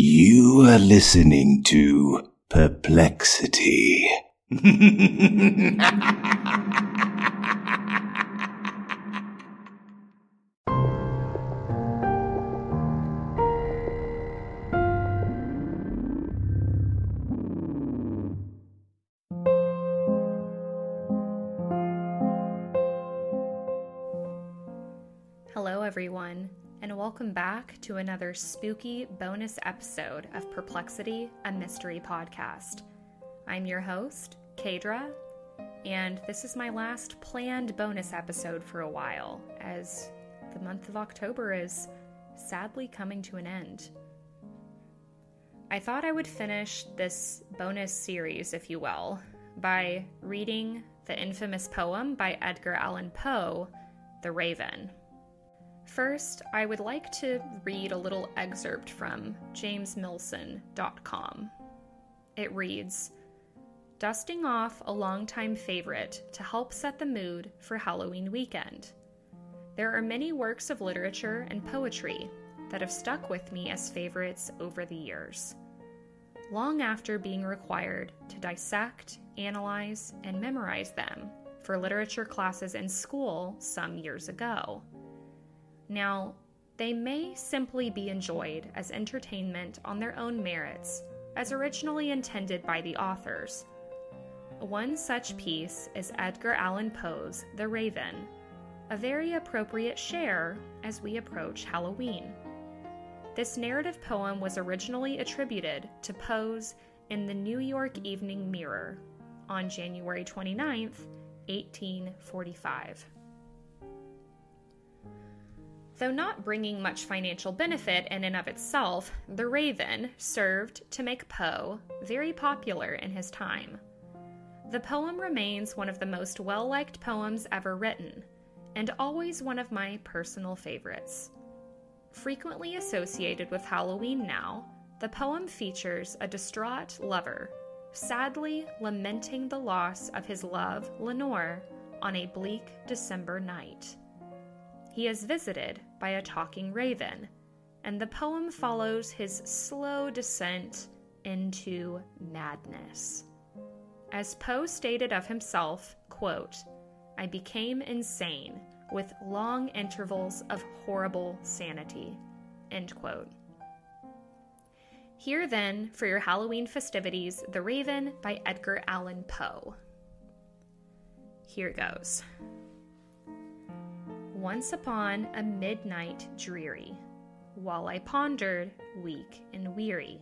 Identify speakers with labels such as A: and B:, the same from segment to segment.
A: You are listening to Perplexity.
B: Hello, everyone, and welcome back to another spooky bonus episode of Perplexity, a mystery podcast. I'm your host, Kaydra, and this is my last planned bonus episode for a while, as the month of October is sadly coming to an end. I thought I would finish this bonus series, if you will, by reading the infamous poem by Edgar Allan Poe, The Raven. First, I would like to read a little excerpt from jamesmilson.com. It reads Dusting off a longtime favorite to help set the mood for Halloween weekend. There are many works of literature and poetry that have stuck with me as favorites over the years. Long after being required to dissect, analyze, and memorize them for literature classes in school some years ago. Now, they may simply be enjoyed as entertainment on their own merits, as originally intended by the authors. One such piece is Edgar Allan Poe's The Raven, a very appropriate share as we approach Halloween. This narrative poem was originally attributed to Poe's in the New York Evening Mirror on January 29, 1845. Though not bringing much financial benefit in and of itself, The Raven served to make Poe very popular in his time. The poem remains one of the most well liked poems ever written, and always one of my personal favorites. Frequently associated with Halloween now, the poem features a distraught lover, sadly lamenting the loss of his love, Lenore, on a bleak December night he is visited by a talking raven, and the poem follows his slow descent into madness. As Poe stated of himself, quote, I became insane with long intervals of horrible sanity. End quote. Here then, for your Halloween festivities, The Raven by Edgar Allan Poe. Here goes. Once upon a midnight dreary, while I pondered, weak and weary,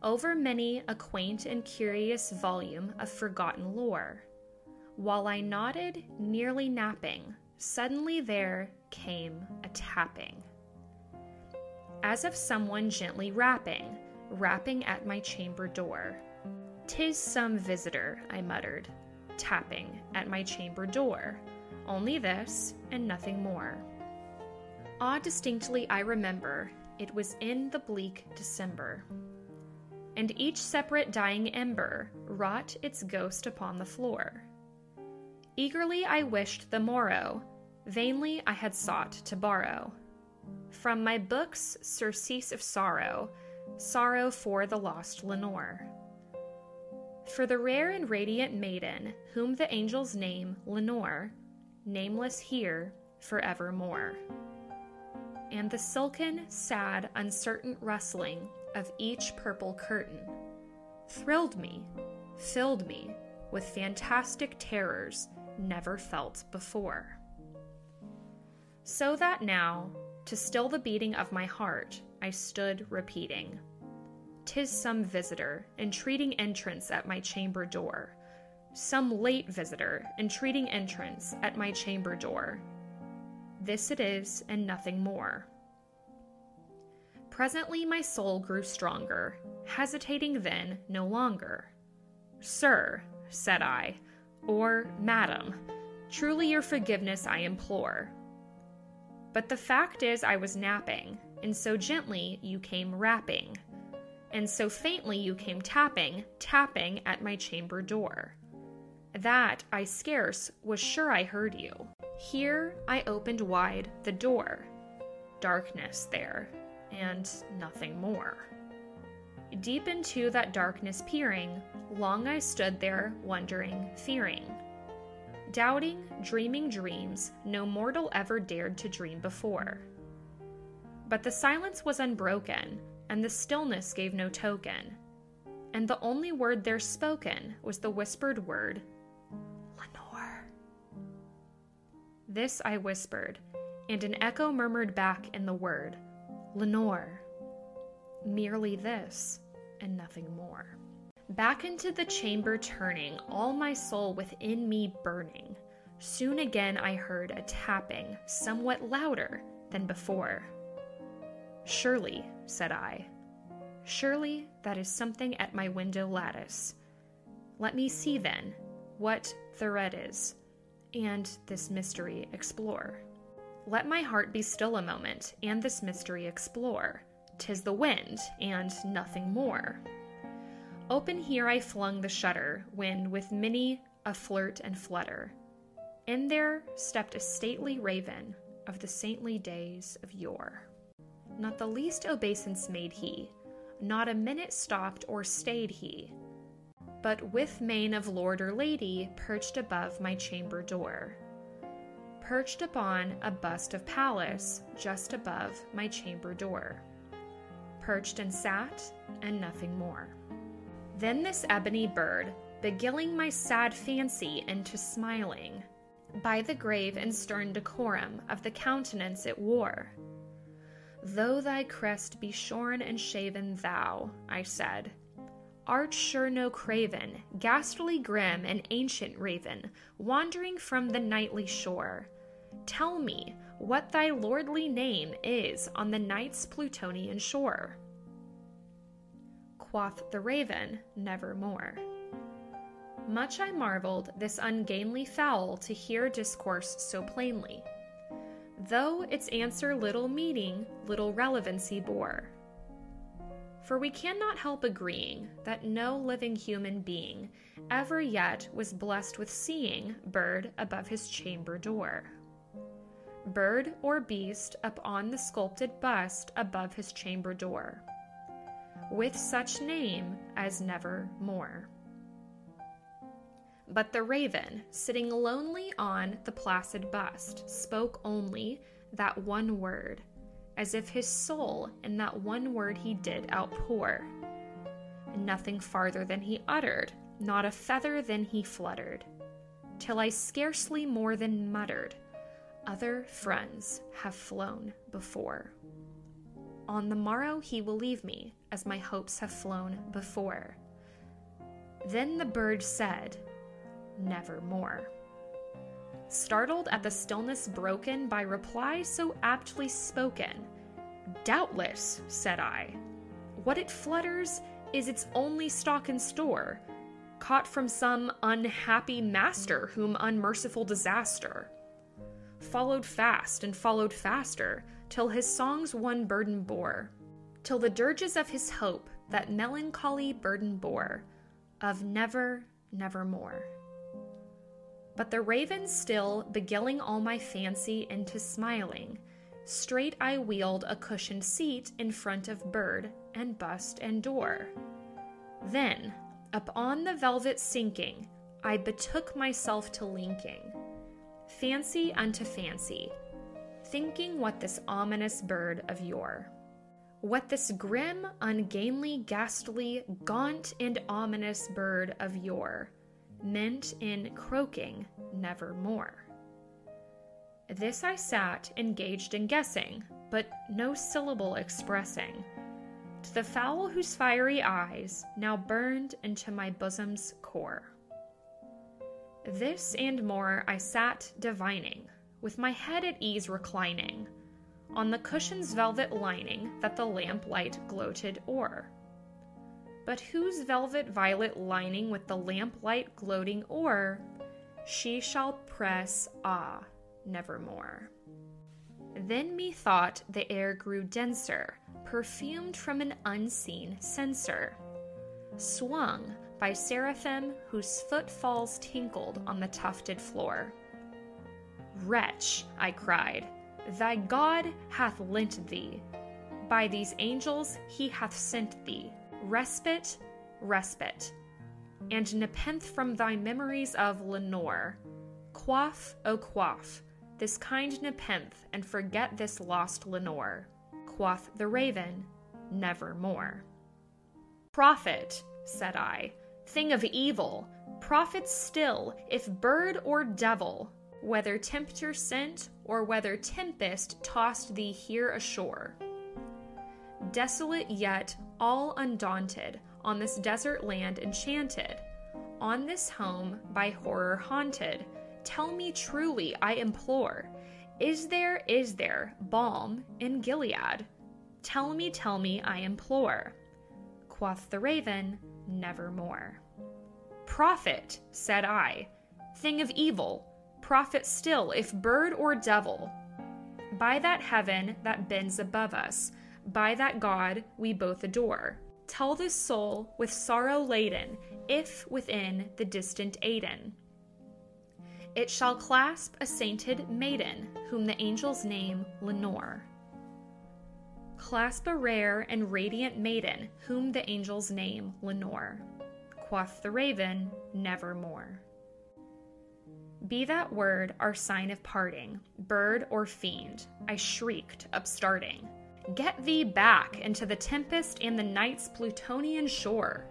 B: over many a quaint and curious volume of forgotten lore, while I nodded, nearly napping, suddenly there came a tapping. As of someone gently rapping, rapping at my chamber door. Tis some visitor, I muttered, tapping at my chamber door only this and nothing more. Ah, distinctly I remember it was in the bleak December, and each separate dying ember wrought its ghost upon the floor. Eagerly I wished the morrow, vainly I had sought to borrow from my books surcease of sorrow, sorrow for the lost Lenore. For the rare and radiant maiden, whom the angels name Lenore, nameless here forevermore. And the silken, sad, uncertain rustling of each purple curtain thrilled me, filled me with fantastic terrors never felt before. So that now, to still the beating of my heart, I stood repeating, Tis some visitor entreating entrance at my chamber door some late visitor entreating entrance at my chamber door. This it is, and nothing more. Presently my soul grew stronger, hesitating then no longer. Sir, said I, or Madam, truly your forgiveness I implore. But the fact is, I was napping, and so gently you came rapping, and so faintly you came tapping, tapping at my chamber door. That I scarce was sure I heard you. Here I opened wide the door. Darkness there, and nothing more. Deep into that darkness peering, long I stood there, wondering, fearing. Doubting, dreaming dreams no mortal ever dared to dream before. But the silence was unbroken, and the stillness gave no token. And the only word there spoken was the whispered word, This I whispered, and an echo murmured back in the word, Lenore. Merely this, and nothing more. Back into the chamber turning, all my soul within me burning. Soon again I heard a tapping, somewhat louder than before. Surely, said I, surely that is something at my window lattice. Let me see then what the red is, and this mystery explore. Let my heart be still a moment, and this mystery explore. 'Tis the wind, and nothing more. Open here I flung the shutter, when with many a flirt and flutter, in there stepped a stately raven of the saintly days of yore. Not the least obeisance made he, not a minute stopped or stayed he, but with mane of lord or lady perched above my chamber door, perched upon a bust of Pallas just above my chamber door, perched and sat, and nothing more. Then this ebony bird, beguiling my sad fancy into smiling, by the grave and stern decorum of the countenance it wore, Though thy crest be shorn and shaven, thou, I said, art sure no craven, ghastly grim and ancient raven, wandering from the nightly shore. Tell me what thy lordly name is on the night's Plutonian shore. Quoth the raven, nevermore. Much I marveled this ungainly fowl to hear discourse so plainly though its answer little meaning, little relevancy bore. For we cannot help agreeing that no living human being ever yet was blessed with seeing bird above his chamber door. Bird or beast up on the sculpted bust above his chamber door, with such name as never more. But the raven, sitting lonely on the placid bust, spoke only that one word, as if his soul in that one word he did outpour. And nothing farther than he uttered, not a feather than he fluttered, till I scarcely more than muttered, Other friends have flown before. On the morrow he will leave me, as my hopes have flown before. Then the bird said, nevermore. Startled at the stillness broken by reply so aptly spoken, Doubtless, said I. What it flutters is its only stock and store, caught from some unhappy master whom unmerciful disaster followed fast and followed faster, till his songs one burden bore, till the dirges of his hope that melancholy burden bore, of never, nevermore. But the raven still beguiling all my fancy into smiling, straight I wheeled a cushioned seat in front of bird and bust and door. Then, up on the velvet sinking, I betook myself to linking, fancy unto fancy, thinking what this ominous bird of yore, what this grim, ungainly, ghastly, gaunt, and ominous bird of yore meant in croaking nevermore. This I sat engaged in guessing, but no syllable expressing, to the fowl whose fiery eyes now burned into my bosom's core. This and more I sat divining, with my head at ease reclining, on the cushion's velvet lining that the lamplight gloated o'er but whose velvet violet lining with the lamplight gloating o'er, she shall press, ah, nevermore. Then methought the air grew denser, perfumed from an unseen censer, swung by seraphim whose footfalls tinkled on the tufted floor. Wretch, I cried, thy God hath lent thee. By these angels he hath sent thee respite, respite. And nepenthe from thy memories of Lenore. Quaff, O quaff, this kind nepenthe, and forget this lost Lenore. Quoth the raven, nevermore. Prophet, said I, thing of evil, prophet still, if bird or devil, whether tempter sent or whether tempest tossed thee here ashore. Desolate yet all undaunted, on this desert land enchanted, on this home by horror haunted, tell me truly, I implore, is there, is there balm in Gilead? Tell me, tell me, I implore. Quoth the raven, Nevermore. Prophet, said I, thing of evil, prophet still, if bird or devil. By that heaven that bends above us, by that God we both adore. Tell this soul with sorrow laden, if within the distant Aidenn. It shall clasp a sainted maiden, whom the angels name Lenore. Clasp a rare and radiant maiden, whom the angels name Lenore. Quoth the raven, Nevermore. Be that word our sign of parting, bird or fiend, I shrieked, upstarting. Get thee back into the tempest and the night's Plutonian shore.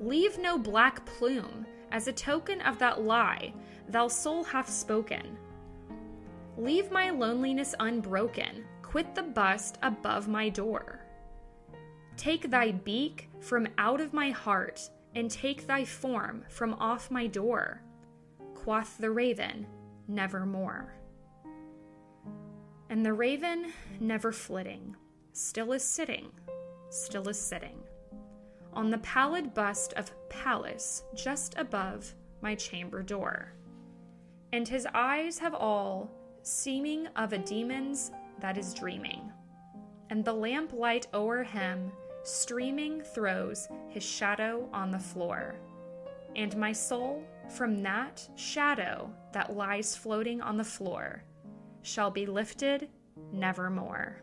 B: Leave no black plume as a token of that lie thou soul hath spoken. Leave my loneliness unbroken, quit the bust above my door. Take thy beak from out of my heart, and take thy form from off my door. Quoth the raven, Nevermore. And the raven, never flitting, still is sitting, still is sitting, on the pallid bust of Pallas just above my chamber door. And his eyes have all seeming of a demon's that is dreaming. And the lamplight o'er him streaming throws his shadow on the floor. And my soul, from that shadow that lies floating on the floor, shall be lifted nevermore.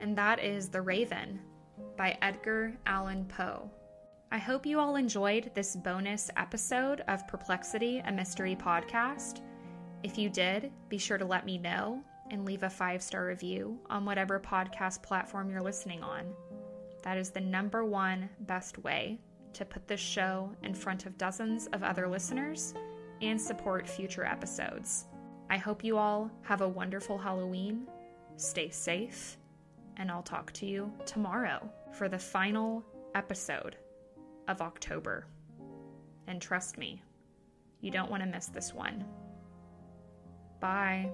B: And that is The Raven by Edgar Allan Poe. I hope you all enjoyed this bonus episode of Perplexity, a mystery podcast. If you did, be sure to let me know and leave a five star review on whatever podcast platform you're listening on. That is the number one best way to put this show in front of dozens of other listeners and support future episodes. I hope you all have a wonderful Halloween. Stay safe, and I'll talk to you tomorrow for the final episode of October. And trust me, you don't want to miss this one. Bye.